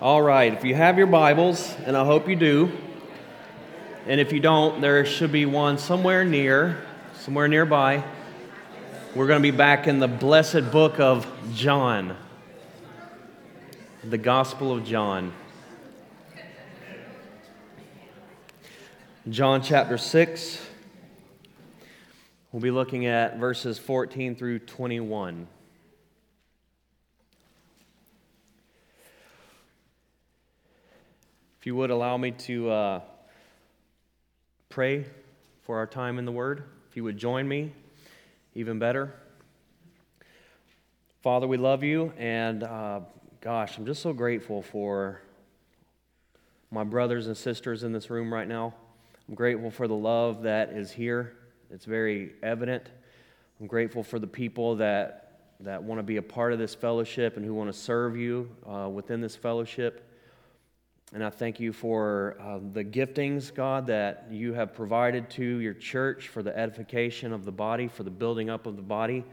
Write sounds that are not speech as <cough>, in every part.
All right, if you have your Bibles, and I hope you do, and if you don't, there should be one somewhere near, somewhere nearby. We're going to be back in the blessed book of John, the Gospel of John. John chapter 6. We'll be looking at verses 14 through 21. If you would allow me to uh, pray for our time in the Word, if you would join me, even better. Father, we love you, and uh, gosh, I'm just so grateful for my brothers and sisters in this room right now. I'm grateful for the love that is here, it's very evident. I'm grateful for the people that, that want to be a part of this fellowship and who want to serve you uh, within this fellowship. And I thank you for uh, the giftings, God, that you have provided to your church for the edification of the body, for the building up of the body.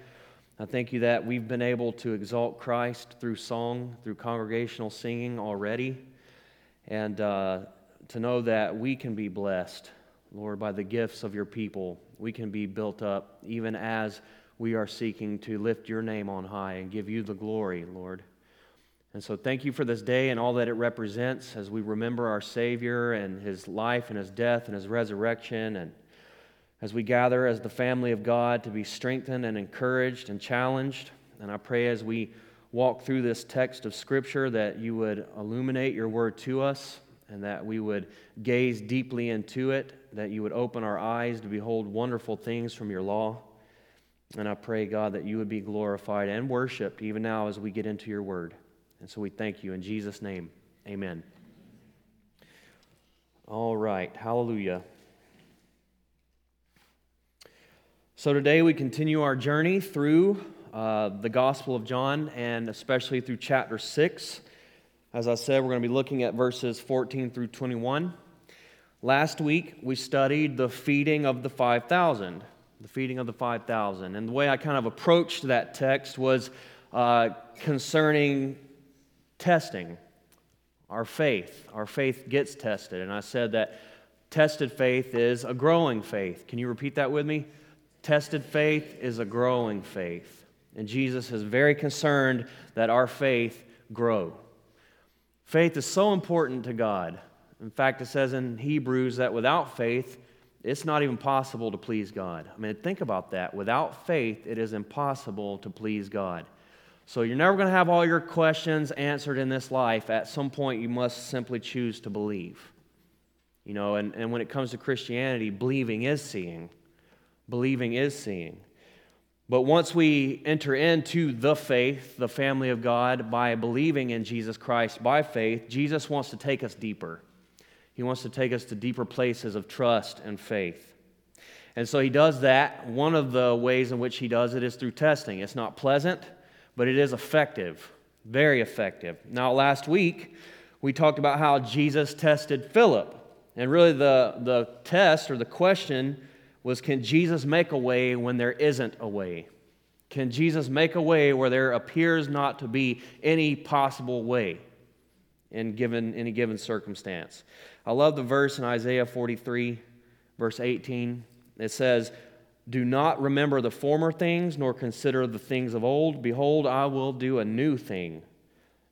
I thank you that we've been able to exalt Christ through song, through congregational singing already, and uh, to know that we can be blessed, Lord, by the gifts of your people. We can be built up even as we are seeking to lift your name on high and give you the glory, Lord. And so, thank you for this day and all that it represents as we remember our Savior and his life and his death and his resurrection. And as we gather as the family of God to be strengthened and encouraged and challenged. And I pray as we walk through this text of Scripture that you would illuminate your word to us and that we would gaze deeply into it, that you would open our eyes to behold wonderful things from your law. And I pray, God, that you would be glorified and worshiped even now as we get into your word. And so we thank you in Jesus' name. Amen. All right. Hallelujah. So today we continue our journey through uh, the Gospel of John and especially through chapter 6. As I said, we're going to be looking at verses 14 through 21. Last week we studied the feeding of the 5,000. The feeding of the 5,000. And the way I kind of approached that text was uh, concerning testing our faith. Our faith gets tested. And I said that tested faith is a growing faith. Can you repeat that with me? Tested faith is a growing faith. And Jesus is very concerned that our faith grow. Faith is so important to God. In fact, it says in Hebrews that without faith, it's not even possible to please God. I mean, think about that. Without faith, it is impossible to please God. So you're never going to have all your questions answered in this life. At some point, you must simply choose to believe. You know, and, and when it comes to Christianity, believing is seeing. Believing is seeing. But once we enter into the faith, the family of God, by believing in Jesus Christ by faith, Jesus wants to take us deeper. He wants to take us to deeper places of trust and faith. And so he does that. One of the ways in which he does it is through testing. It's not pleasant, but it is effective, very effective. Now, last week, we talked about how Jesus tested Philip. And really, the, the test or the question was can Jesus make a way when there isn't a way? Can Jesus make a way where there appears not to be any possible way in given, any given circumstance? I love the verse in Isaiah 43, verse 18. It says, do not remember the former things, nor consider the things of old. Behold, I will do a new thing.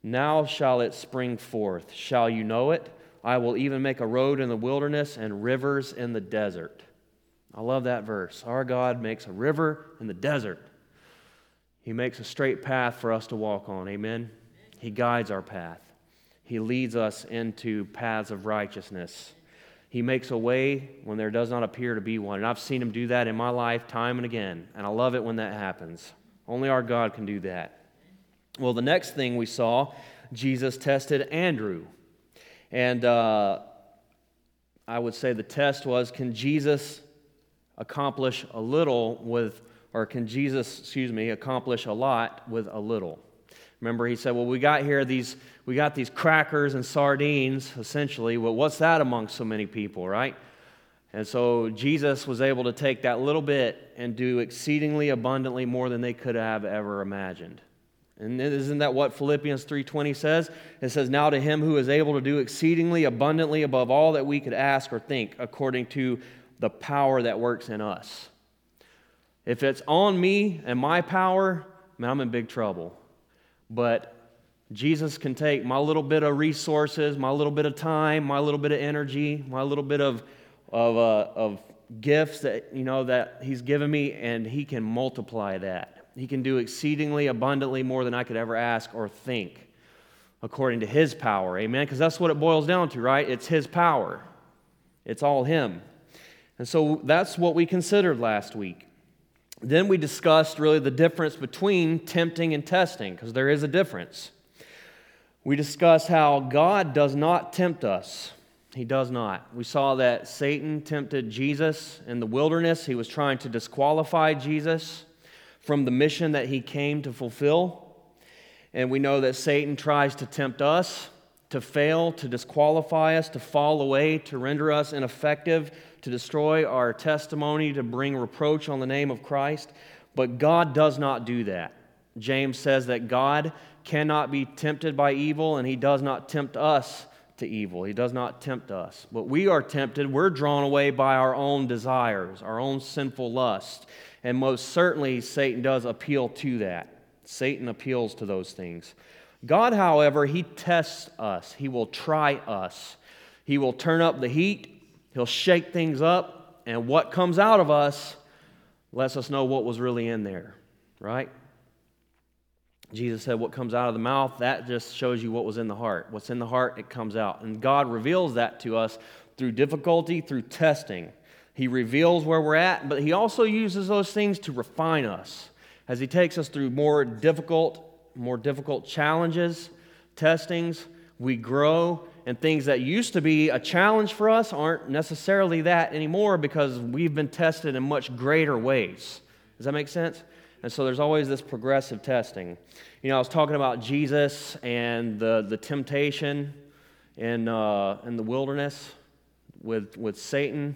Now shall it spring forth. Shall you know it? I will even make a road in the wilderness and rivers in the desert. I love that verse. Our God makes a river in the desert. He makes a straight path for us to walk on. Amen. He guides our path. He leads us into paths of righteousness. He makes a way when there does not appear to be one. And I've seen him do that in my life time and again. And I love it when that happens. Only our God can do that. Well, the next thing we saw, Jesus tested Andrew. And uh, I would say the test was can Jesus accomplish a little with, or can Jesus, excuse me, accomplish a lot with a little? Remember, he said, Well, we got here these, we got these crackers and sardines, essentially. Well, what's that among so many people, right? And so Jesus was able to take that little bit and do exceedingly abundantly more than they could have ever imagined. And isn't that what Philippians 3:20 says? It says, "Now to him who is able to do exceedingly abundantly above all that we could ask or think, according to the power that works in us." If it's on me and my power, man, I'm in big trouble. But Jesus can take my little bit of resources, my little bit of time, my little bit of energy, my little bit of, of, uh, of gifts that, you know, that He's given me, and He can multiply that. He can do exceedingly abundantly more than I could ever ask or think according to His power. Amen? Because that's what it boils down to, right? It's His power, it's all Him. And so that's what we considered last week. Then we discussed really the difference between tempting and testing, because there is a difference. We discussed how God does not tempt us. He does not. We saw that Satan tempted Jesus in the wilderness. He was trying to disqualify Jesus from the mission that he came to fulfill. And we know that Satan tries to tempt us to fail, to disqualify us, to fall away, to render us ineffective, to destroy our testimony, to bring reproach on the name of Christ. But God does not do that. James says that God cannot be tempted by evil, and he does not tempt us to evil. He does not tempt us. But we are tempted, we're drawn away by our own desires, our own sinful lust. And most certainly, Satan does appeal to that. Satan appeals to those things. God, however, he tests us, he will try us. He will turn up the heat, He'll shake things up, and what comes out of us lets us know what was really in there, right? Jesus said, What comes out of the mouth, that just shows you what was in the heart. What's in the heart, it comes out. And God reveals that to us through difficulty, through testing. He reveals where we're at, but He also uses those things to refine us as He takes us through more difficult, more difficult challenges, testings. We grow and things that used to be a challenge for us aren't necessarily that anymore because we've been tested in much greater ways. Does that make sense? And so there's always this progressive testing. You know, I was talking about Jesus and the, the temptation in, uh, in the wilderness with, with Satan.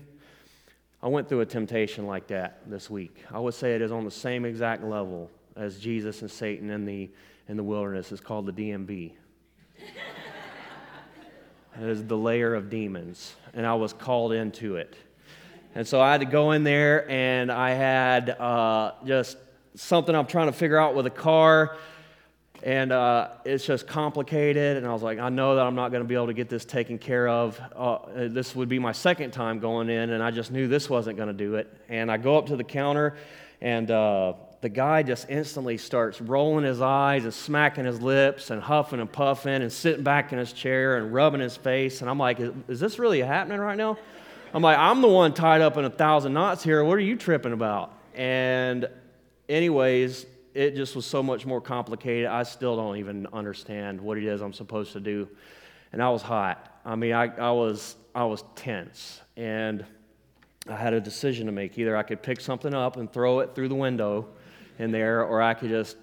I went through a temptation like that this week. I would say it is on the same exact level as Jesus and Satan in the, in the wilderness. It's called the DMV. It is the layer of demons, and I was called into it. And so I had to go in there, and I had uh, just something I'm trying to figure out with a car, and uh, it's just complicated. And I was like, I know that I'm not going to be able to get this taken care of. Uh, this would be my second time going in, and I just knew this wasn't going to do it. And I go up to the counter, and uh, the guy just instantly starts rolling his eyes and smacking his lips and huffing and puffing and sitting back in his chair and rubbing his face. And I'm like, is, is this really happening right now? I'm like, I'm the one tied up in a thousand knots here. What are you tripping about? And, anyways, it just was so much more complicated. I still don't even understand what it is I'm supposed to do. And I was hot. I mean, I, I, was, I was tense. And I had a decision to make. Either I could pick something up and throw it through the window in there, or I could just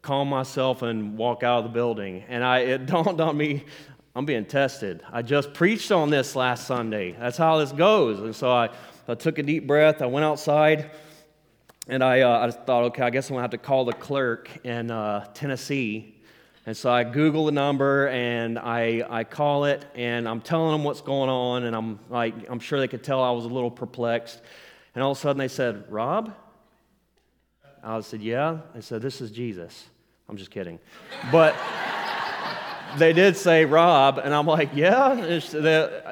calm myself and walk out of the building. And I, it <laughs> dawned on me, I'm being tested. I just preached on this last Sunday. That's how this goes. And so I, I took a deep breath. I went outside, and I, uh, I thought, okay, I guess I'm to have to call the clerk in uh, Tennessee. And so I Google the number and I, I call it and I'm telling them what's going on and I'm like I'm sure they could tell I was a little perplexed. And all of a sudden they said, Rob? I said, Yeah. They said, This is Jesus. I'm just kidding. But they did say Rob, and I'm like, Yeah.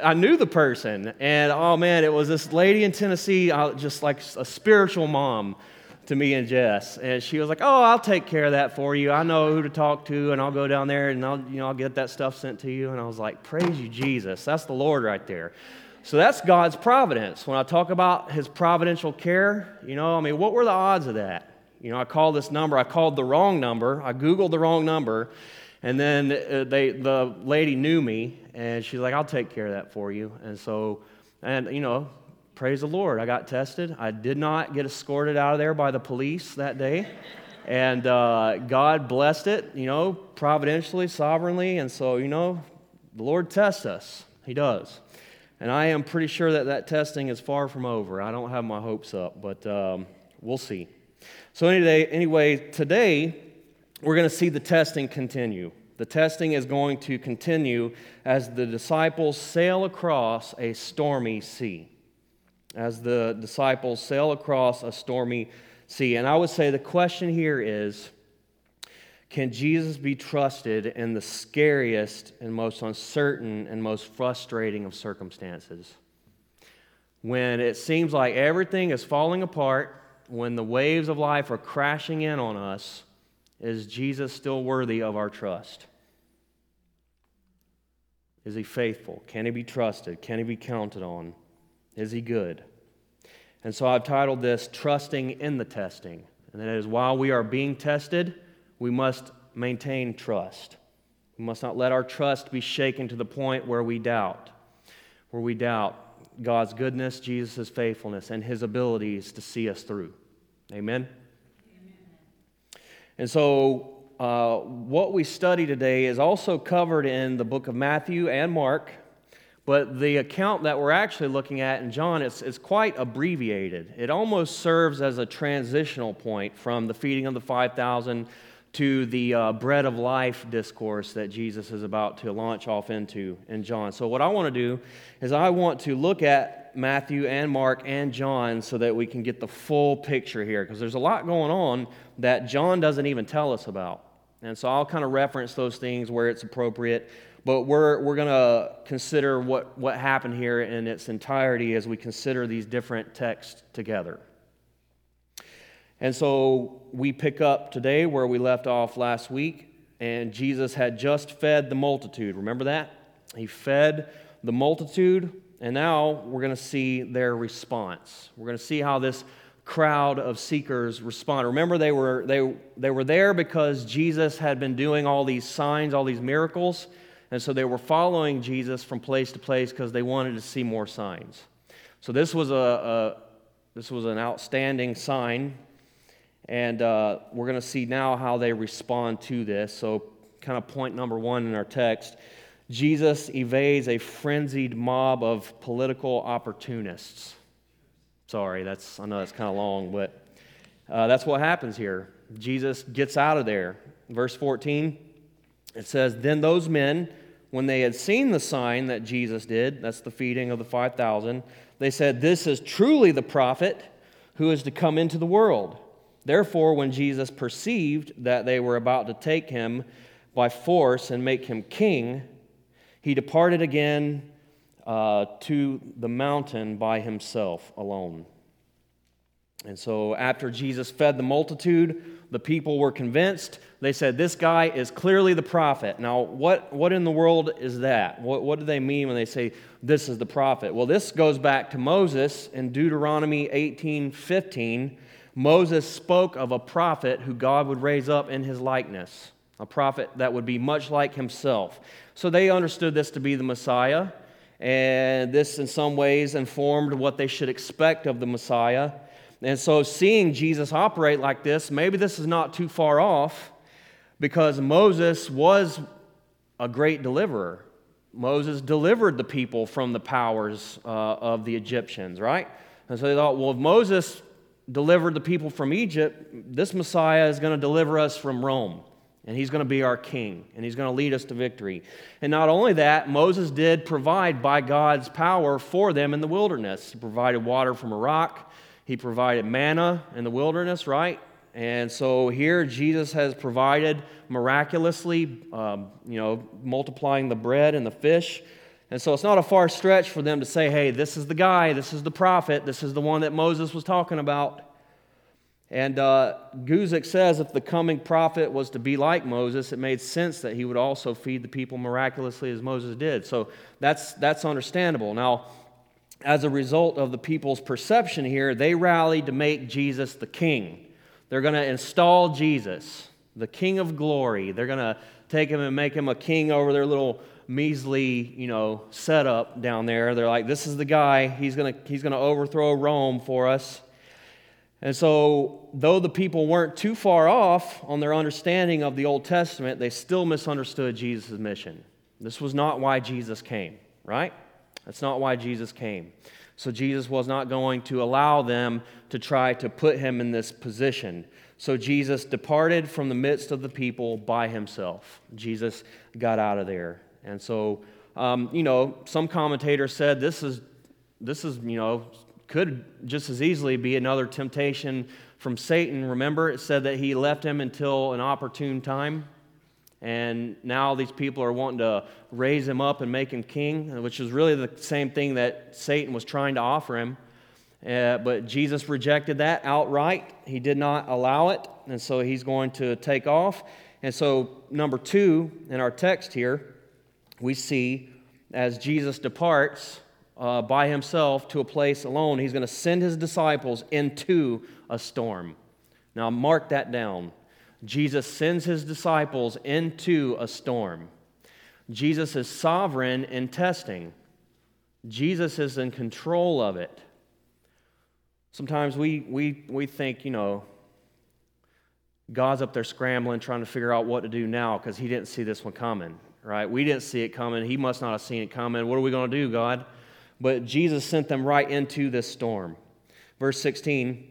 I knew the person. And oh man, it was this lady in Tennessee, uh, just like a spiritual mom to me and Jess. And she was like, Oh, I'll take care of that for you. I know who to talk to, and I'll go down there and I'll, you know, I'll get that stuff sent to you. And I was like, Praise you, Jesus. That's the Lord right there. So that's God's providence. When I talk about his providential care, you know, I mean, what were the odds of that? You know, I called this number, I called the wrong number, I Googled the wrong number, and then uh, they, the lady knew me, and she's like, I'll take care of that for you. And so, and you know, praise the Lord, I got tested. I did not get escorted out of there by the police that day. And uh, God blessed it, you know, providentially, sovereignly. And so, you know, the Lord tests us. He does. And I am pretty sure that that testing is far from over. I don't have my hopes up, but um, we'll see. So, anyway, anyway, today we're going to see the testing continue. The testing is going to continue as the disciples sail across a stormy sea. As the disciples sail across a stormy sea. And I would say the question here is can Jesus be trusted in the scariest and most uncertain and most frustrating of circumstances? When it seems like everything is falling apart, when the waves of life are crashing in on us, is Jesus still worthy of our trust? Is he faithful? Can he be trusted? Can he be counted on? Is he good? And so I've titled this Trusting in the Testing. And that is while we are being tested, we must maintain trust. We must not let our trust be shaken to the point where we doubt, where we doubt God's goodness, Jesus' faithfulness, and his abilities to see us through. Amen? Amen. And so uh, what we study today is also covered in the book of Matthew and Mark, but the account that we're actually looking at in John is, is quite abbreviated. It almost serves as a transitional point from the feeding of the 5,000 to the uh, bread of life discourse that Jesus is about to launch off into in John. So, what I want to do is I want to look at Matthew and Mark and John so that we can get the full picture here because there's a lot going on that John doesn't even tell us about. And so I'll kind of reference those things where it's appropriate. But we're, we're going to consider what, what happened here in its entirety as we consider these different texts together. And so we pick up today where we left off last week, and Jesus had just fed the multitude. Remember that? He fed the multitude, and now we're going to see their response. We're going to see how this crowd of seekers respond. Remember, they were, they, they were there because Jesus had been doing all these signs, all these miracles, and so they were following Jesus from place to place because they wanted to see more signs. So this was, a, a this was an outstanding sign, and uh, we're going to see now how they respond to this. So, kind of point number one in our text Jesus evades a frenzied mob of political opportunists. Sorry, that's I know that's kind of long, but uh, that's what happens here. Jesus gets out of there. Verse 14, it says, Then those men, when they had seen the sign that Jesus did, that's the feeding of the 5,000, they said, This is truly the prophet who is to come into the world. Therefore, when Jesus perceived that they were about to take him by force and make him king, he departed again uh, to the mountain by himself alone. And so, after Jesus fed the multitude, the people were convinced. They said, This guy is clearly the prophet. Now, what, what in the world is that? What, what do they mean when they say this is the prophet? Well, this goes back to Moses in Deuteronomy 18 15. Moses spoke of a prophet who God would raise up in his likeness, a prophet that would be much like himself. So they understood this to be the Messiah and this in some ways informed what they should expect of the Messiah. And so, seeing Jesus operate like this, maybe this is not too far off because Moses was a great deliverer. Moses delivered the people from the powers uh, of the Egyptians, right? And so they thought, well, if Moses delivered the people from Egypt, this Messiah is going to deliver us from Rome and he's going to be our king, and he's going to lead us to victory. And not only that, Moses did provide by God's power for them in the wilderness. He provided water from a rock, he provided manna in the wilderness, right? And so here Jesus has provided miraculously, um, you know, multiplying the bread and the fish. And so it's not a far stretch for them to say, hey, this is the guy, this is the prophet, this is the one that Moses was talking about. And uh, Guzik says if the coming prophet was to be like Moses, it made sense that he would also feed the people miraculously as Moses did. So that's, that's understandable. Now, as a result of the people's perception here, they rallied to make Jesus the king. They're going to install Jesus, the king of glory. They're going to take him and make him a king over their little measly, you know, setup down there. They're like, this is the guy. He's going to, he's going to overthrow Rome for us. And so, though the people weren't too far off on their understanding of the Old Testament, they still misunderstood Jesus' mission. This was not why Jesus came, right? That's not why Jesus came. So Jesus was not going to allow them to try to put him in this position. So Jesus departed from the midst of the people by himself. Jesus got out of there. And so, um, you know, some commentators said this is, this is, you know, could just as easily be another temptation from Satan. Remember, it said that he left him until an opportune time. And now these people are wanting to raise him up and make him king, which is really the same thing that Satan was trying to offer him. Uh, but Jesus rejected that outright. He did not allow it. And so he's going to take off. And so, number two in our text here, we see as Jesus departs uh, by himself to a place alone, he's going to send his disciples into a storm. Now, mark that down. Jesus sends his disciples into a storm. Jesus is sovereign in testing, Jesus is in control of it. Sometimes we, we, we think, you know, God's up there scrambling, trying to figure out what to do now because he didn't see this one coming, right? We didn't see it coming. He must not have seen it coming. What are we going to do, God? But Jesus sent them right into this storm. Verse 16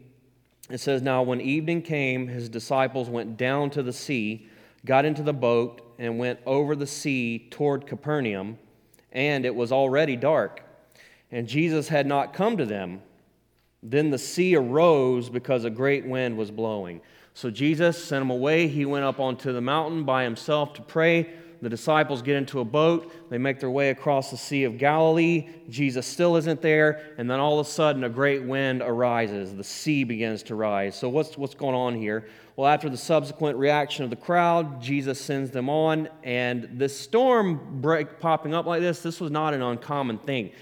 it says, Now when evening came, his disciples went down to the sea, got into the boat, and went over the sea toward Capernaum, and it was already dark. And Jesus had not come to them. Then the sea arose because a great wind was blowing. So Jesus sent them away. He went up onto the mountain by himself to pray. The disciples get into a boat. They make their way across the Sea of Galilee. Jesus still isn't there. And then all of a sudden, a great wind arises. The sea begins to rise. So, what's, what's going on here? Well, after the subsequent reaction of the crowd, Jesus sends them on. And this storm break popping up like this, this was not an uncommon thing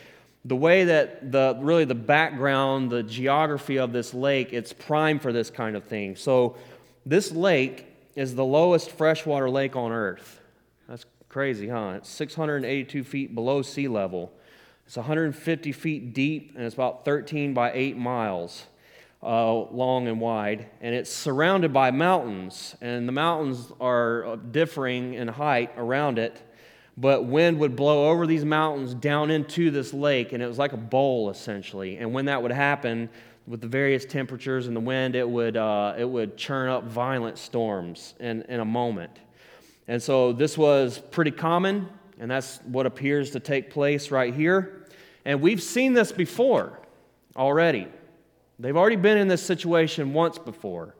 the way that the really the background the geography of this lake it's prime for this kind of thing so this lake is the lowest freshwater lake on earth Crazy, huh? It's 682 feet below sea level. It's 150 feet deep, and it's about 13 by 8 miles uh, long and wide. And it's surrounded by mountains, and the mountains are uh, differing in height around it. But wind would blow over these mountains down into this lake, and it was like a bowl essentially. And when that would happen, with the various temperatures and the wind, it would, uh, it would churn up violent storms in, in a moment. And so this was pretty common, and that's what appears to take place right here. And we've seen this before already. They've already been in this situation once before.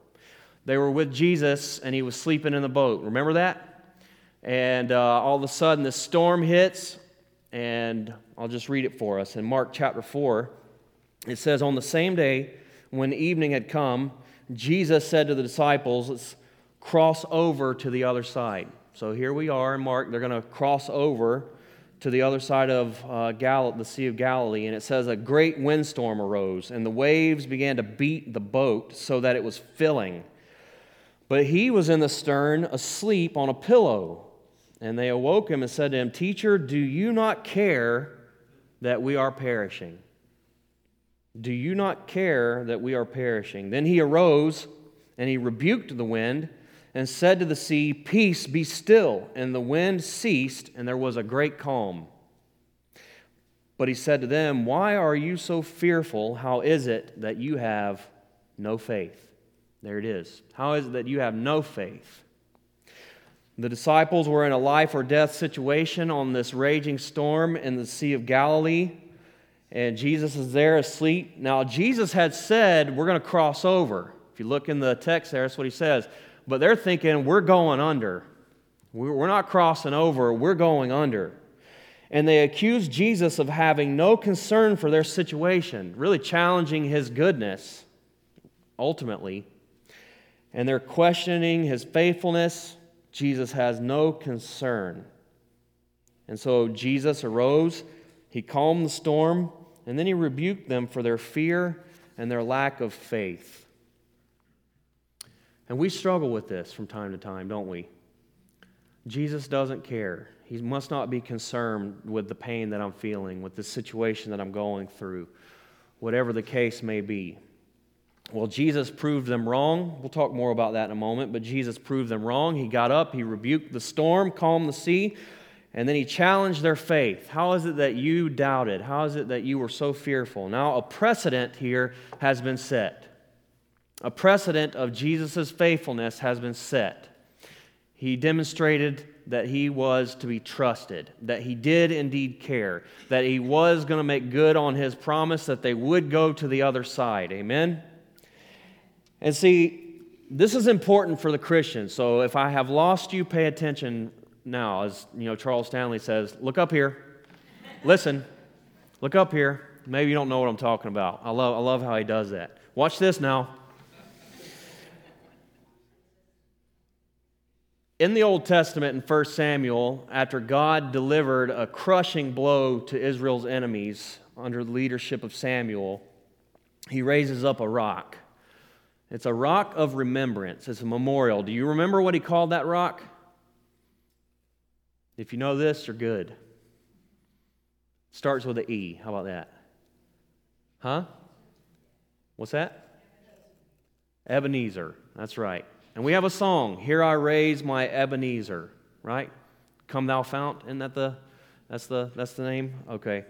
They were with Jesus, and he was sleeping in the boat. Remember that? And uh, all of a sudden, the storm hits, and I'll just read it for us. In Mark chapter 4, it says, On the same day, when evening had come, Jesus said to the disciples, Let's cross over to the other side. So here we are in Mark. They're going to cross over to the other side of uh, Gal- the Sea of Galilee, and it says a great windstorm arose, and the waves began to beat the boat so that it was filling. But he was in the stern, asleep on a pillow. And they awoke him and said to him, Teacher, do you not care that we are perishing? Do you not care that we are perishing? Then he arose and he rebuked the wind and said to the sea, Peace, be still. And the wind ceased, and there was a great calm. But he said to them, Why are you so fearful? How is it that you have no faith? There it is. How is it that you have no faith? The disciples were in a life or death situation on this raging storm in the Sea of Galilee, and Jesus is there asleep. Now, Jesus had said, We're going to cross over. If you look in the text there, that's what he says but they're thinking, we're going under. We're not crossing over, we're going under. And they accuse Jesus of having no concern for their situation, really challenging his goodness, ultimately. And they're questioning his faithfulness. Jesus has no concern. And so Jesus arose, he calmed the storm, and then he rebuked them for their fear and their lack of faith. And we struggle with this from time to time, don't we? Jesus doesn't care. He must not be concerned with the pain that I'm feeling, with the situation that I'm going through, whatever the case may be. Well, Jesus proved them wrong. We'll talk more about that in a moment, but Jesus proved them wrong. He got up, he rebuked the storm, calmed the sea, And then he challenged their faith. How is it that you doubted? How is it that you were so fearful? Now, a precedent here has been set. A precedent of Jesus' faithfulness has been set. He demonstrated that he was to be trusted, that he did indeed care, that he was going to make good on his promise that they would go to the other side. Amen? And see, this is important for the Christian. So if I have lost you, pay attention now. As you know, Charles Stanley says, look up here. Listen. Look up here. Maybe you don't know what I'm talking about. I love, I love how he does that. Watch this now. In the Old Testament, in 1 Samuel, after God delivered a crushing blow to Israel's enemies under the leadership of Samuel, he raises up a rock. It's a rock of remembrance, it's a memorial. Do you remember what he called that rock? If you know this, you're good. Starts with an E. How about that? Huh? What's that? Ebenezer. That's right. And we have a song, Here I Raise My Ebenezer, right? Come Thou Fount, isn't that the, that's the, that's the name? Okay.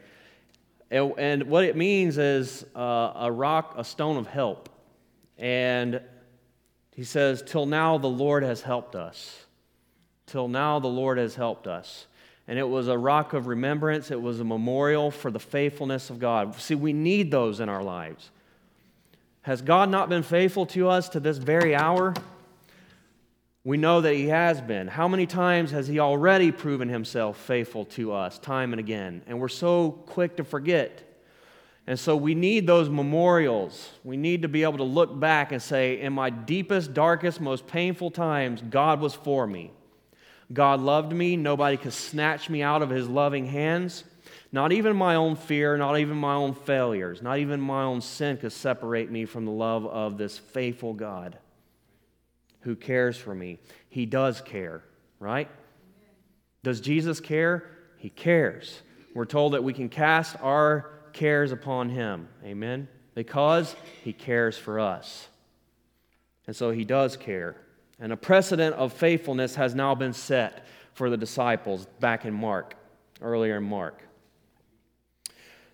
And, and what it means is uh, a rock, a stone of help. And he says, Till now the Lord has helped us. Till now the Lord has helped us. And it was a rock of remembrance, it was a memorial for the faithfulness of God. See, we need those in our lives. Has God not been faithful to us to this very hour? We know that He has been. How many times has He already proven Himself faithful to us, time and again? And we're so quick to forget. And so we need those memorials. We need to be able to look back and say, in my deepest, darkest, most painful times, God was for me. God loved me. Nobody could snatch me out of His loving hands. Not even my own fear, not even my own failures, not even my own sin could separate me from the love of this faithful God who cares for me. He does care, right? Does Jesus care? He cares. We're told that we can cast our cares upon him. Amen? Because he cares for us. And so he does care. And a precedent of faithfulness has now been set for the disciples back in Mark, earlier in Mark.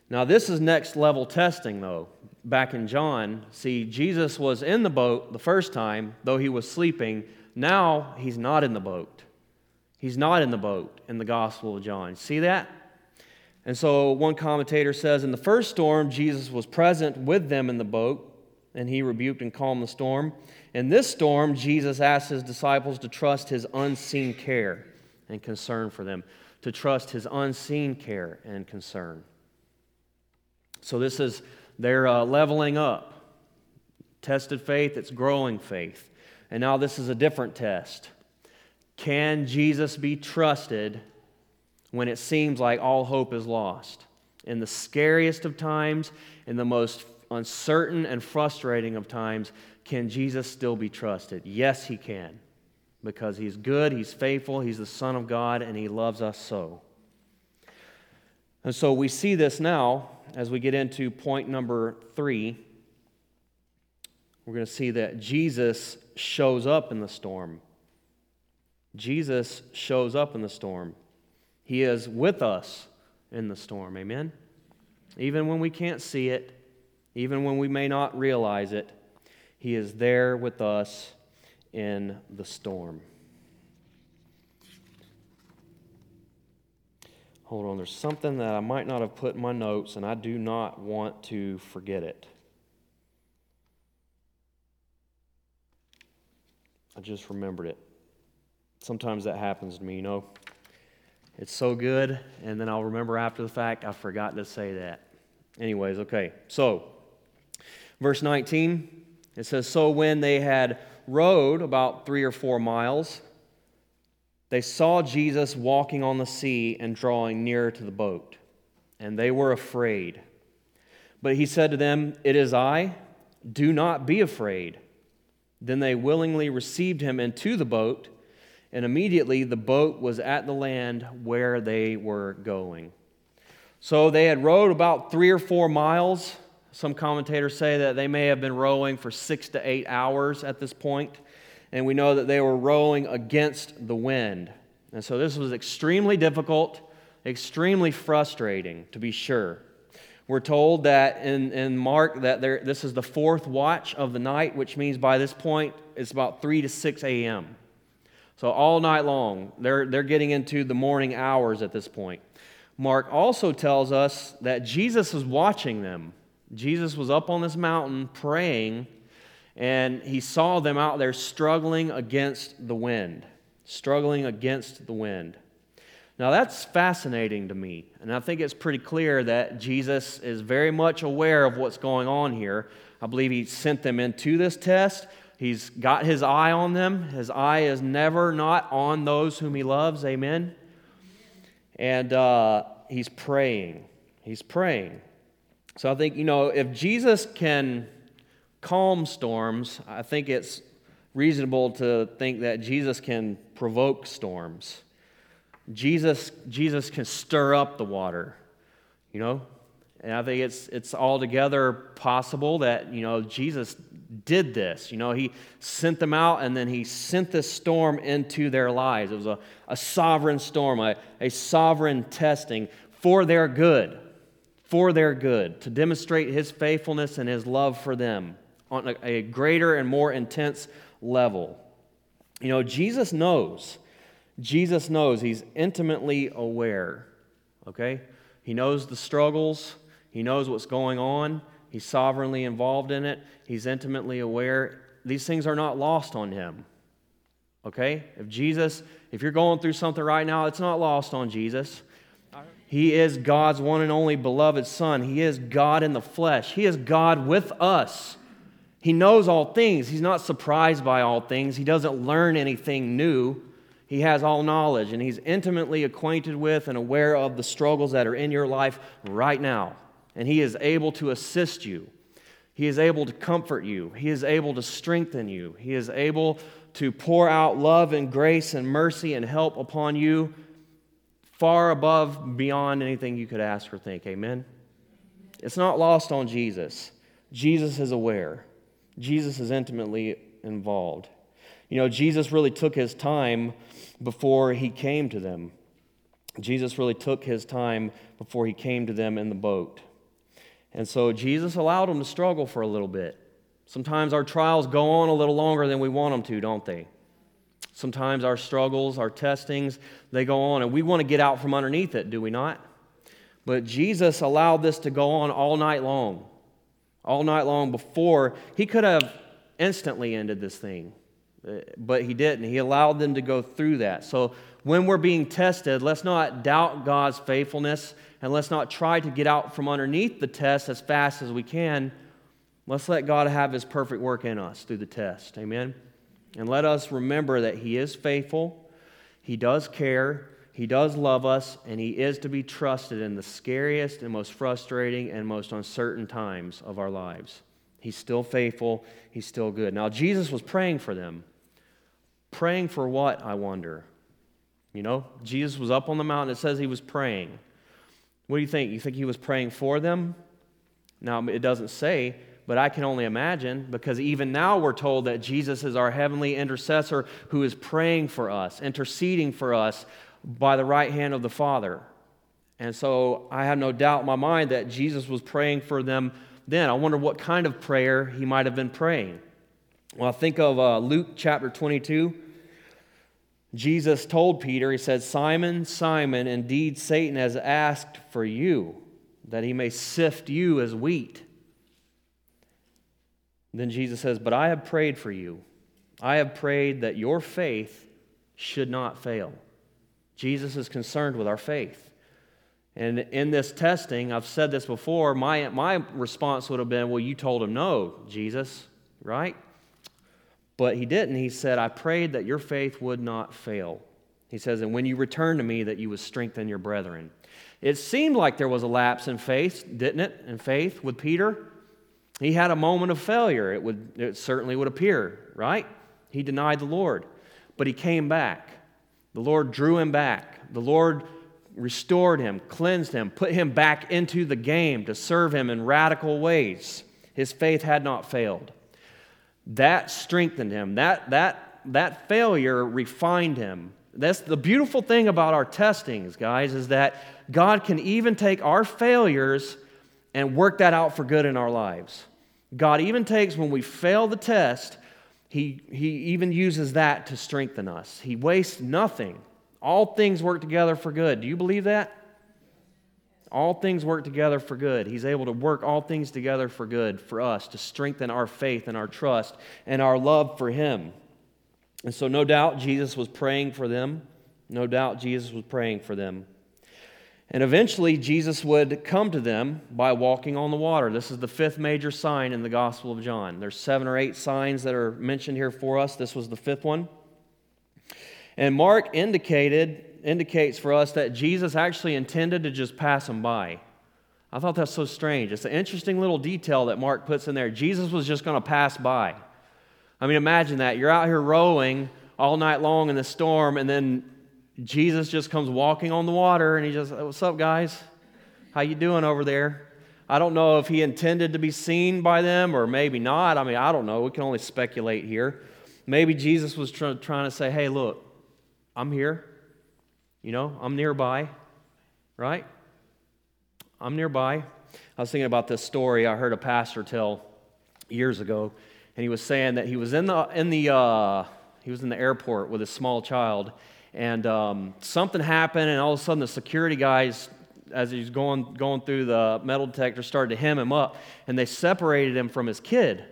Now, this is next level testing, though. Back in John, see, Jesus was in the boat the first time, though he was sleeping. Now, he's not in the boat. He's not in the boat in the Gospel of John. See that? And so, one commentator says in the first storm, Jesus was present with them in the boat, and he rebuked and calmed the storm. In this storm, Jesus asked his disciples to trust his unseen care and concern for them, to trust his unseen care and concern. So this is they're uh, leveling up. Tested faith, it's growing faith. And now this is a different test. Can Jesus be trusted when it seems like all hope is lost? In the scariest of times, in the most uncertain and frustrating of times, can Jesus still be trusted? Yes, he can. Because he's good, he's faithful, he's the Son of God, and he loves us so. And so we see this now as we get into point number three, we're going to see that Jesus shows up in the storm. Jesus shows up in the storm. He is with us in the storm. Amen? Even when we can't see it, even when we may not realize it, He is there with us in the storm. Hold on, there's something that I might not have put in my notes, and I do not want to forget it. I just remembered it. Sometimes that happens to me, you know. It's so good, and then I'll remember after the fact I forgot to say that. Anyways, okay. So, verse 19, it says So when they had rowed about three or four miles, they saw Jesus walking on the sea and drawing nearer to the boat, and they were afraid. But he said to them, It is I, do not be afraid. Then they willingly received him into the boat, and immediately the boat was at the land where they were going. So they had rowed about three or four miles. Some commentators say that they may have been rowing for six to eight hours at this point and we know that they were rowing against the wind. And so this was extremely difficult, extremely frustrating, to be sure. We're told that in, in Mark that there, this is the fourth watch of the night, which means by this point it's about 3 to 6 a.m. So all night long, they're, they're getting into the morning hours at this point. Mark also tells us that Jesus was watching them. Jesus was up on this mountain praying, and he saw them out there struggling against the wind. Struggling against the wind. Now, that's fascinating to me, and I think it's pretty clear that Jesus is very much aware of what's going on here. I believe he sent them into this test. He's got his eye on them. His eye is never not on those whom he loves. Amen. And uh, he's praying. He's praying. So I think, you know, if Jesus can calm storms, I think it's reasonable to think that Jesus can provoke storms. Jesus, Jesus can stir up the water, you know? And I think it's, it's altogether possible that, you know, Jesus did this. You know, he sent them out and then he sent this storm into their lives. It was a, a sovereign storm, a, a sovereign testing for their good, for their good, to demonstrate his faithfulness and his love for them on a, a greater and more intense level. You know, Jesus knows Jesus knows, he's intimately aware, okay? He knows the struggles, he knows what's going on, he's sovereignly involved in it, he's intimately aware. These things are not lost on him, okay? If Jesus, if you're going through something right now, it's not lost on Jesus. He is God's one and only beloved Son. He is God in the flesh. He is God with us. He knows all things. He's not surprised by all things. He doesn't learn anything new. He has all knowledge and he's intimately acquainted with and aware of the struggles that are in your life right now. And he is able to assist you. He is able to comfort you. He is able to strengthen you. He is able to pour out love and grace and mercy and help upon you far above, beyond anything you could ask or think. Amen? It's not lost on Jesus. Jesus is aware, Jesus is intimately involved. You know, Jesus really took his time before he came to them. Jesus really took his time before he came to them in the boat. And so Jesus allowed them to struggle for a little bit. Sometimes our trials go on a little longer than we want them to, don't they? Sometimes our struggles, our testings, they go on, and we want to get out from underneath it, do we not? But Jesus allowed this to go on all night long, all night long before he could have instantly ended this thing. Uh, but he didn't. He allowed them to go through that. So when we're being tested, let's not doubt God's faithfulness and let's not try to get out from underneath the test as fast as we can. Let's let God have his perfect work in us through the test. Amen. And let us remember that he is faithful, he does care, he does love us, and he is to be trusted in the scariest and most frustrating and most uncertain times of our lives. He's still faithful, he's still good. Now, Jesus was praying for them. Praying for what, I wonder? You know, Jesus was up on the mountain. It says he was praying. What do you think? You think he was praying for them? Now, it doesn't say, but I can only imagine because even now we're told that Jesus is our heavenly intercessor who is praying for us, interceding for us by the right hand of the Father. And so I have no doubt in my mind that Jesus was praying for them then. I wonder what kind of prayer he might have been praying. Well, I think of uh, Luke chapter 22. Jesus told Peter, He said, Simon, Simon, indeed Satan has asked for you that he may sift you as wheat. Then Jesus says, But I have prayed for you. I have prayed that your faith should not fail. Jesus is concerned with our faith. And in this testing, I've said this before, my, my response would have been, Well, you told him no, Jesus, right? But he didn't. He said, I prayed that your faith would not fail. He says, and when you return to me, that you would strengthen your brethren. It seemed like there was a lapse in faith, didn't it? In faith with Peter. He had a moment of failure, it, would, it certainly would appear, right? He denied the Lord, but he came back. The Lord drew him back. The Lord restored him, cleansed him, put him back into the game to serve him in radical ways. His faith had not failed. That strengthened him. That, that, that failure refined him. That's the beautiful thing about our testings, guys, is that God can even take our failures and work that out for good in our lives. God even takes when we fail the test, he, he even uses that to strengthen us. He wastes nothing. All things work together for good. Do you believe that? All things work together for good. He's able to work all things together for good for us to strengthen our faith and our trust and our love for Him. And so, no doubt, Jesus was praying for them. No doubt, Jesus was praying for them. And eventually, Jesus would come to them by walking on the water. This is the fifth major sign in the Gospel of John. There's seven or eight signs that are mentioned here for us. This was the fifth one. And Mark indicated indicates for us that Jesus actually intended to just pass them by. I thought that's so strange. It's an interesting little detail that Mark puts in there. Jesus was just going to pass by. I mean, imagine that. You're out here rowing all night long in the storm, and then Jesus just comes walking on the water, and he just, "What's up, guys? How you doing over there?" I don't know if he intended to be seen by them or maybe not. I mean, I don't know. We can only speculate here. Maybe Jesus was trying to say, "Hey, look, I'm here. You know, I'm nearby, right? I'm nearby. I was thinking about this story I heard a pastor tell years ago, and he was saying that he was in the in the uh, he was in the airport with a small child, and um, something happened, and all of a sudden the security guys, as he's going going through the metal detector, started to hem him up, and they separated him from his kid.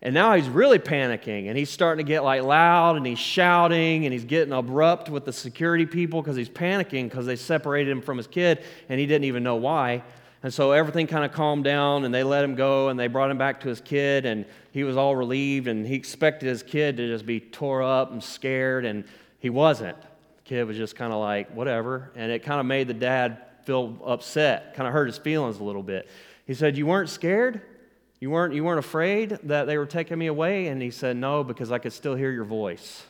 And now he's really panicking and he's starting to get like loud and he's shouting and he's getting abrupt with the security people because he's panicking because they separated him from his kid and he didn't even know why. And so everything kind of calmed down and they let him go and they brought him back to his kid and he was all relieved and he expected his kid to just be tore up and scared and he wasn't. Kid was just kind of like, whatever. And it kind of made the dad feel upset, kind of hurt his feelings a little bit. He said, You weren't scared? You weren't, you weren't afraid that they were taking me away? And he said, No, because I could still hear your voice.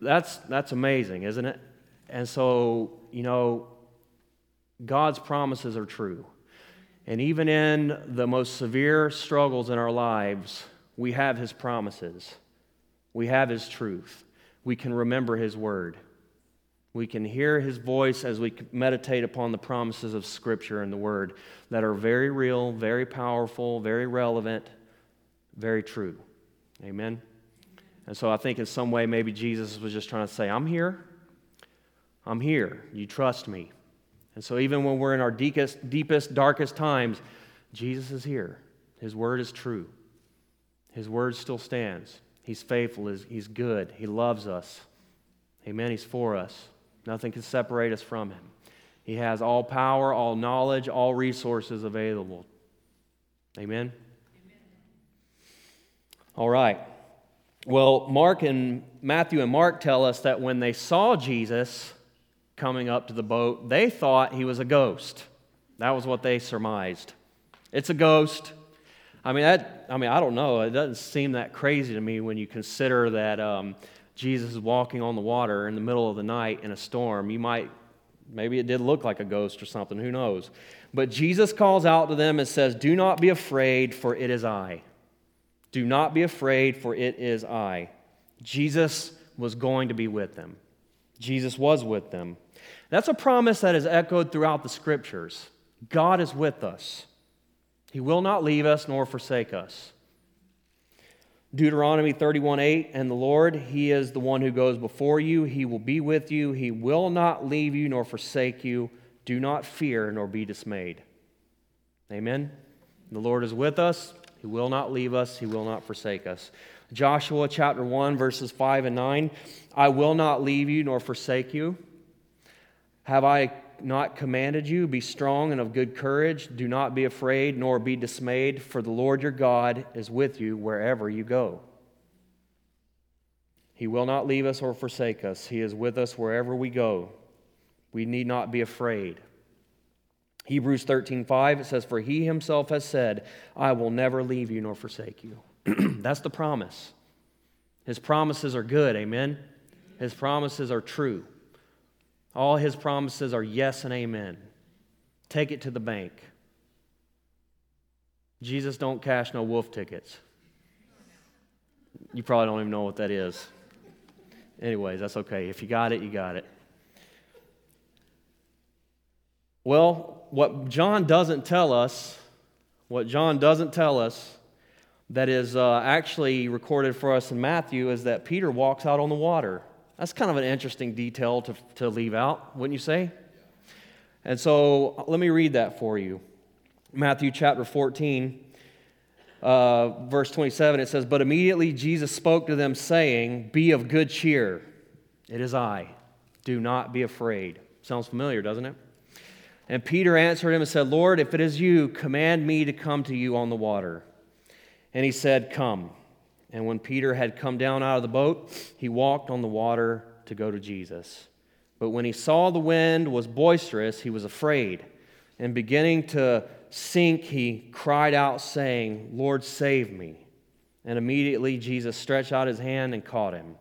That's, that's amazing, isn't it? And so, you know, God's promises are true. And even in the most severe struggles in our lives, we have His promises, we have His truth, we can remember His word. We can hear his voice as we meditate upon the promises of Scripture and the Word that are very real, very powerful, very relevant, very true. Amen? And so I think in some way, maybe Jesus was just trying to say, I'm here. I'm here. You trust me. And so even when we're in our deepest, deepest darkest times, Jesus is here. His word is true. His word still stands. He's faithful. He's good. He loves us. Amen. He's for us. Nothing can separate us from him. He has all power, all knowledge, all resources available. Amen? Amen? All right. Well, Mark and Matthew and Mark tell us that when they saw Jesus coming up to the boat, they thought he was a ghost. That was what they surmised. It's a ghost. I mean, that, I mean, I don't know. It doesn't seem that crazy to me when you consider that um, Jesus is walking on the water in the middle of the night in a storm. You might, maybe it did look like a ghost or something, who knows? But Jesus calls out to them and says, Do not be afraid, for it is I. Do not be afraid, for it is I. Jesus was going to be with them. Jesus was with them. That's a promise that is echoed throughout the scriptures. God is with us. He will not leave us nor forsake us. Deuteronomy 31 8, and the Lord, He is the one who goes before you. He will be with you. He will not leave you nor forsake you. Do not fear nor be dismayed. Amen. The Lord is with us. He will not leave us. He will not forsake us. Joshua chapter 1, verses 5 and 9 I will not leave you nor forsake you. Have I not commanded you? Be strong and of good courage. Do not be afraid nor be dismayed, for the Lord your God is with you wherever you go. He will not leave us or forsake us. He is with us wherever we go. We need not be afraid. Hebrews 13:5 it says for he himself has said, I will never leave you nor forsake you. <clears throat> That's the promise. His promises are good, amen. His promises are true. All his promises are yes and amen. Take it to the bank. Jesus don't cash no wolf tickets. You probably don't even know what that is. Anyways, that's okay. If you got it, you got it. Well, what John doesn't tell us, what John doesn't tell us, that is uh, actually recorded for us in Matthew, is that Peter walks out on the water. That's kind of an interesting detail to, to leave out, wouldn't you say? And so let me read that for you. Matthew chapter 14, uh, verse 27, it says, But immediately Jesus spoke to them, saying, Be of good cheer. It is I. Do not be afraid. Sounds familiar, doesn't it? And Peter answered him and said, Lord, if it is you, command me to come to you on the water. And he said, Come. And when Peter had come down out of the boat, he walked on the water to go to Jesus. But when he saw the wind was boisterous, he was afraid. And beginning to sink, he cried out, saying, Lord, save me. And immediately Jesus stretched out his hand and caught him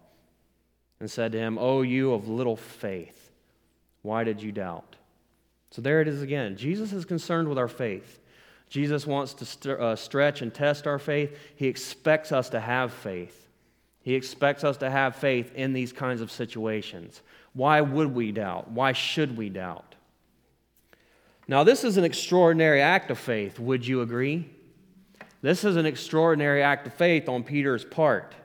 and said to him, O you of little faith, why did you doubt? So there it is again. Jesus is concerned with our faith. Jesus wants to st- uh, stretch and test our faith. He expects us to have faith. He expects us to have faith in these kinds of situations. Why would we doubt? Why should we doubt? Now, this is an extraordinary act of faith. Would you agree? This is an extraordinary act of faith on Peter's part.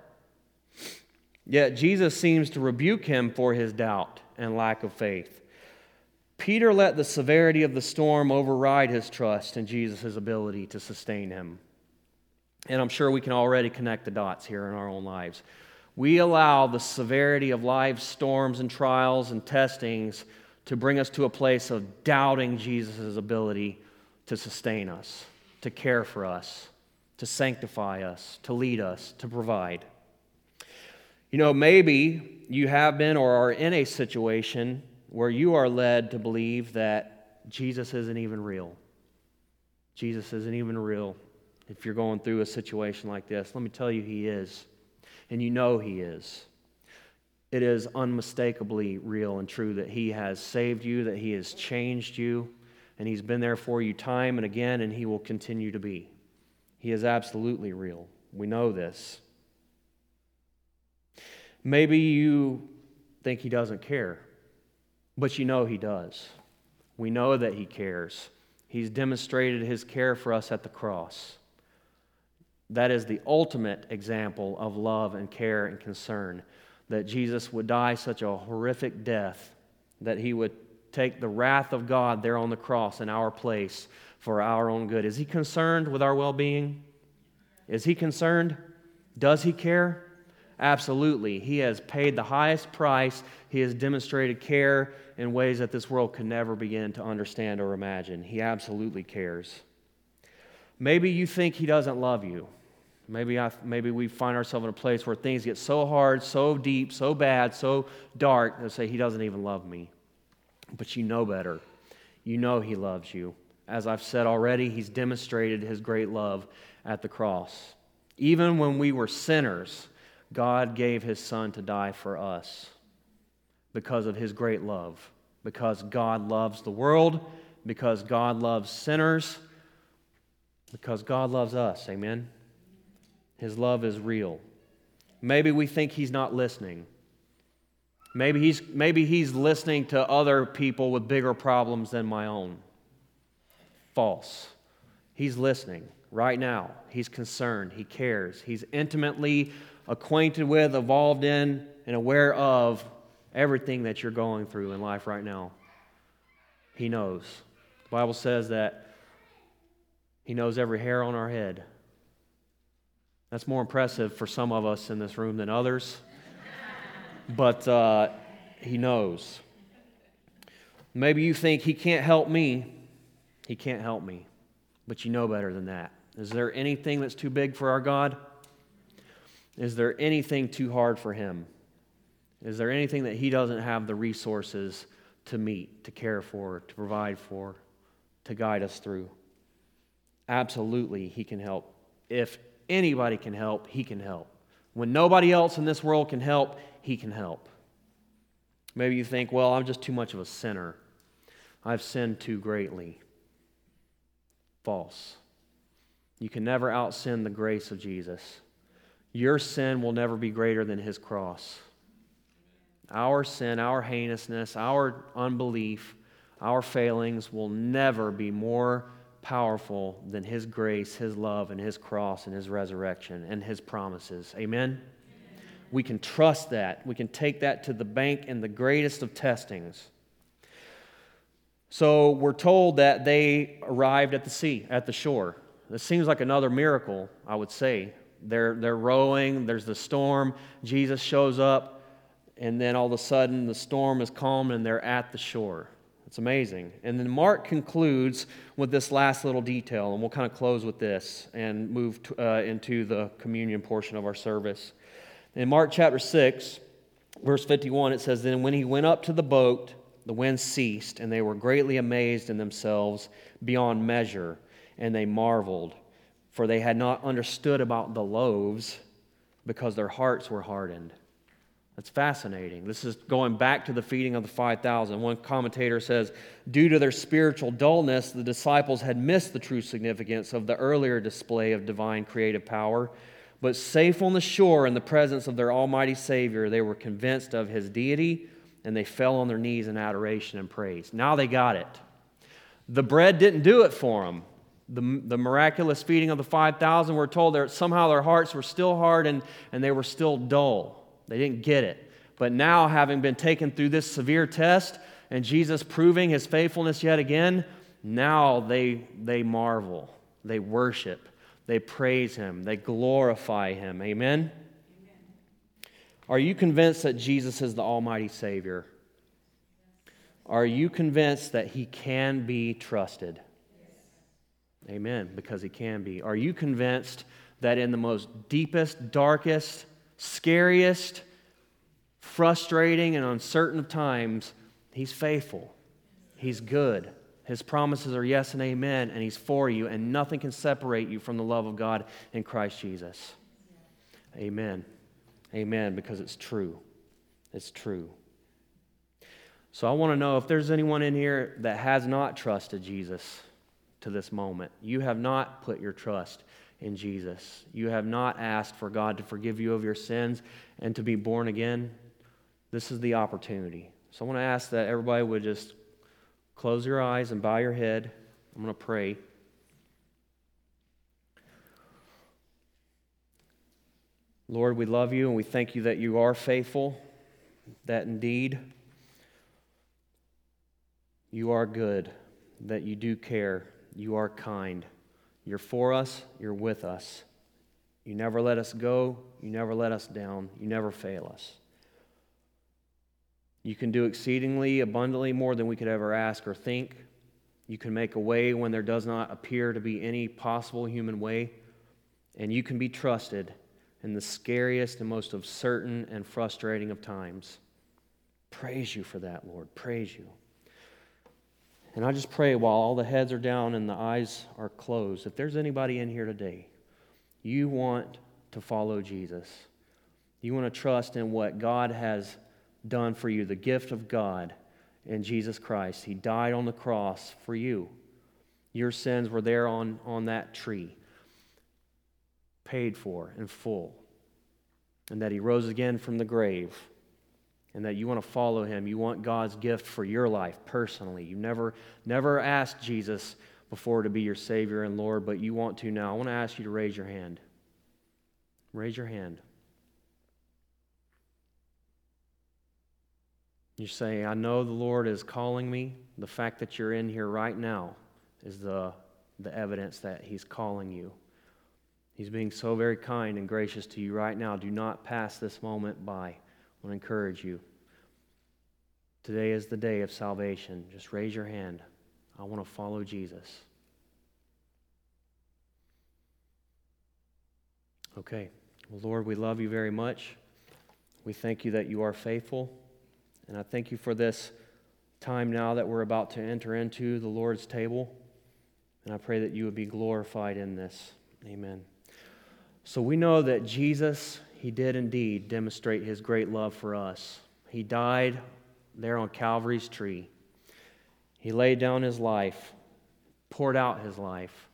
Yet Jesus seems to rebuke him for his doubt and lack of faith. Peter let the severity of the storm override his trust in Jesus' ability to sustain him. And I'm sure we can already connect the dots here in our own lives. We allow the severity of life's storms and trials and testings to bring us to a place of doubting Jesus' ability to sustain us, to care for us, to sanctify us, to lead us, to provide. You know, maybe you have been or are in a situation where you are led to believe that Jesus isn't even real. Jesus isn't even real. If you're going through a situation like this, let me tell you, He is. And you know He is it is unmistakably real and true that He has saved you, that He has changed you, and He's been there for you time and again, and He will continue to be. He is absolutely real. We know this. Maybe you think He doesn't care, but you know He does. We know that He cares. He's demonstrated His care for us at the cross. That is the ultimate example of love and care and concern that Jesus would die such a horrific death, that he would take the wrath of God there on the cross in our place for our own good. Is he concerned with our well being? Is he concerned? Does he care? Absolutely. He has paid the highest price. He has demonstrated care in ways that this world can never begin to understand or imagine. He absolutely cares. Maybe you think he doesn't love you. Maybe, I, maybe we find ourselves in a place where things get so hard, so deep, so bad, so dark, they say, He doesn't even love me. But you know better. You know He loves you. As I've said already, He's demonstrated His great love at the cross. Even when we were sinners, God gave His Son to die for us because of His great love. Because God loves the world, because God loves sinners, because God loves us. Amen. His love is real. Maybe we think He's not listening. Maybe he's, maybe he's listening to other people with bigger problems than my own. False. He's listening right now. He's concerned. He cares. He's intimately acquainted with, evolved in, and aware of everything that you're going through in life right now. He knows. The Bible says that He knows every hair on our head. That's more impressive for some of us in this room than others. <laughs> but uh, he knows. Maybe you think he can't help me. He can't help me. But you know better than that. Is there anything that's too big for our God? Is there anything too hard for him? Is there anything that he doesn't have the resources to meet, to care for, to provide for, to guide us through? Absolutely, he can help if anybody can help, he can help. When nobody else in this world can help, he can help. Maybe you think, well, I'm just too much of a sinner. I've sinned too greatly. False. You can never out sin the grace of Jesus. Your sin will never be greater than his cross. Our sin, our heinousness, our unbelief, our failings will never be more powerful than His grace, His love, and His cross, and His resurrection, and His promises. Amen? Amen? We can trust that. We can take that to the bank in the greatest of testings. So we're told that they arrived at the sea, at the shore. This seems like another miracle, I would say. They're, they're rowing, there's the storm, Jesus shows up, and then all of a sudden the storm is calm and they're at the shore. It's amazing. And then Mark concludes with this last little detail, and we'll kind of close with this and move to, uh, into the communion portion of our service. In Mark chapter 6, verse 51, it says, Then when he went up to the boat, the wind ceased, and they were greatly amazed in themselves beyond measure, and they marveled, for they had not understood about the loaves because their hearts were hardened. That's fascinating. This is going back to the feeding of the 5,000. One commentator says, due to their spiritual dullness, the disciples had missed the true significance of the earlier display of divine creative power. But safe on the shore in the presence of their Almighty Savior, they were convinced of his deity and they fell on their knees in adoration and praise. Now they got it. The bread didn't do it for them. The, the miraculous feeding of the 5,000, we're told that somehow their hearts were still hard and, and they were still dull. They didn't get it. But now, having been taken through this severe test and Jesus proving his faithfulness yet again, now they, they marvel, they worship, they praise him, they glorify him. Amen? Are you convinced that Jesus is the Almighty Savior? Are you convinced that He can be trusted? Yes. Amen, because He can be. Are you convinced that in the most deepest, darkest, scariest, frustrating, and uncertain of times, He's faithful? He's good. His promises are yes and amen, and He's for you, and nothing can separate you from the love of God in Christ Jesus. Amen. Amen, because it's true. It's true. So I want to know if there's anyone in here that has not trusted Jesus to this moment. You have not put your trust in Jesus. You have not asked for God to forgive you of your sins and to be born again. This is the opportunity. So I want to ask that everybody would just close your eyes and bow your head. I'm going to pray. Lord, we love you and we thank you that you are faithful, that indeed you are good, that you do care, you are kind. You're for us, you're with us. You never let us go, you never let us down, you never fail us. You can do exceedingly abundantly more than we could ever ask or think. You can make a way when there does not appear to be any possible human way, and you can be trusted in the scariest and most uncertain and frustrating of times. Praise you for that, Lord. Praise you. And I just pray while all the heads are down and the eyes are closed, if there's anybody in here today, you want to follow Jesus. You want to trust in what God has done for you, the gift of God in Jesus Christ. He died on the cross for you. Your sins were there on, on that tree paid for in full, and that he rose again from the grave, and that you want to follow him. You want God's gift for your life personally. You never, never asked Jesus before to be your Savior and Lord, but you want to now. I want to ask you to raise your hand. Raise your hand. You say, I know the Lord is calling me. The fact that you're in here right now is the, the evidence that He's calling you. He's being so very kind and gracious to you right now. Do not pass this moment by. I want to encourage you. Today is the day of salvation. Just raise your hand. I want to follow Jesus. Okay. Well, Lord, we love you very much. We thank you that you are faithful. And I thank you for this time now that we're about to enter into the Lord's table. And I pray that you would be glorified in this. Amen. So we know that Jesus, he did indeed demonstrate his great love for us. He died there on Calvary's tree. He laid down his life, poured out his life,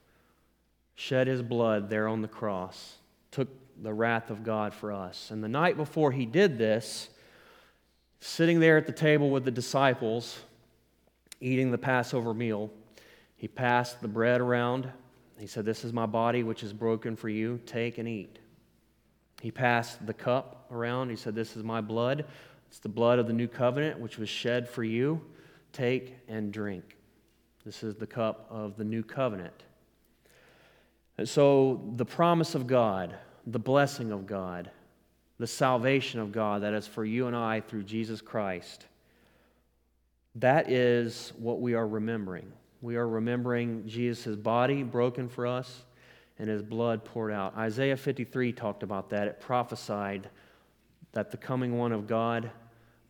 shed his blood there on the cross, took the wrath of God for us. And the night before he did this, sitting there at the table with the disciples, eating the Passover meal, he passed the bread around. He said, This is my body, which is broken for you. Take and eat. He passed the cup around. He said, This is my blood. It's the blood of the new covenant, which was shed for you. Take and drink. This is the cup of the new covenant. And so, the promise of God, the blessing of God, the salvation of God that is for you and I through Jesus Christ, that is what we are remembering. We are remembering Jesus' body broken for us and his blood poured out. Isaiah 53 talked about that. It prophesied that the coming one of God,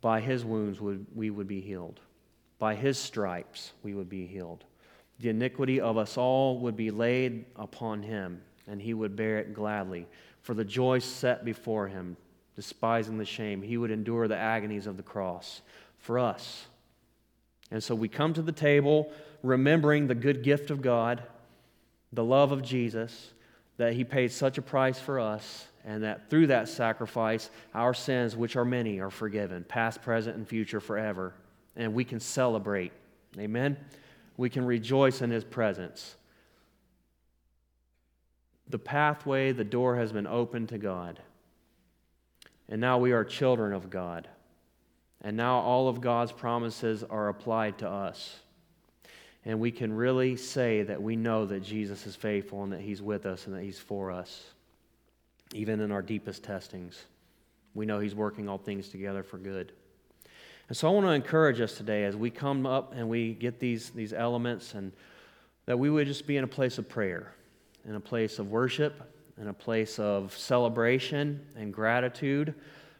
by his wounds, would, we would be healed. By his stripes, we would be healed. The iniquity of us all would be laid upon him, and he would bear it gladly. For the joy set before him, despising the shame, he would endure the agonies of the cross for us. And so we come to the table remembering the good gift of God, the love of Jesus, that he paid such a price for us, and that through that sacrifice, our sins, which are many, are forgiven, past, present, and future forever. And we can celebrate. Amen? We can rejoice in his presence. The pathway, the door has been opened to God. And now we are children of God. And now all of God's promises are applied to us. And we can really say that we know that Jesus is faithful and that He's with us and that He's for us, even in our deepest testings. We know He's working all things together for good. And so I want to encourage us today as we come up and we get these, these elements, and that we would just be in a place of prayer, in a place of worship, in a place of celebration and gratitude,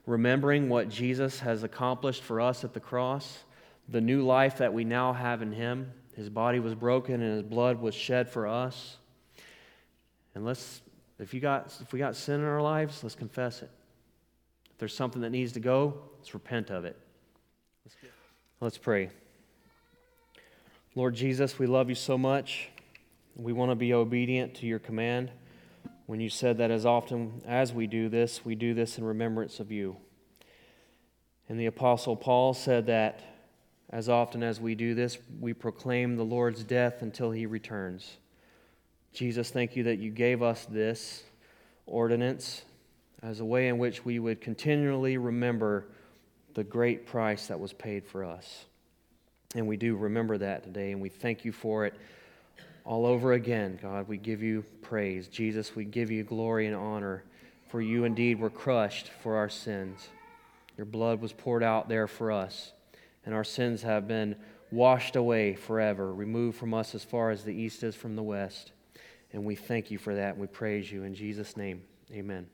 remembering what Jesus has accomplished for us at the cross, the new life that we now have in Him his body was broken and his blood was shed for us. And let's, if, you got, if we got sin in our lives, let's confess it. If there's something that needs to go, let's repent of it. Let's, let's pray. Lord Jesus, we love you so much. We want to be obedient to your command. When you said that as often as we do this, we do this in remembrance of you. And the Apostle Paul said that as often as we do this, we proclaim the Lord's death until he returns. Jesus, thank you that you gave us this ordinance as a way in which we would continually remember the great price that was paid for us. And we do remember that today, and we thank you for it all over again, God. We give you praise. Jesus, we give you glory and honor, for you indeed were crushed for our sins. Your blood was poured out there for us and our sins have been washed away forever, removed from us as far as the east is from the west. And we thank you for that. We praise you in Jesus' name. Amen.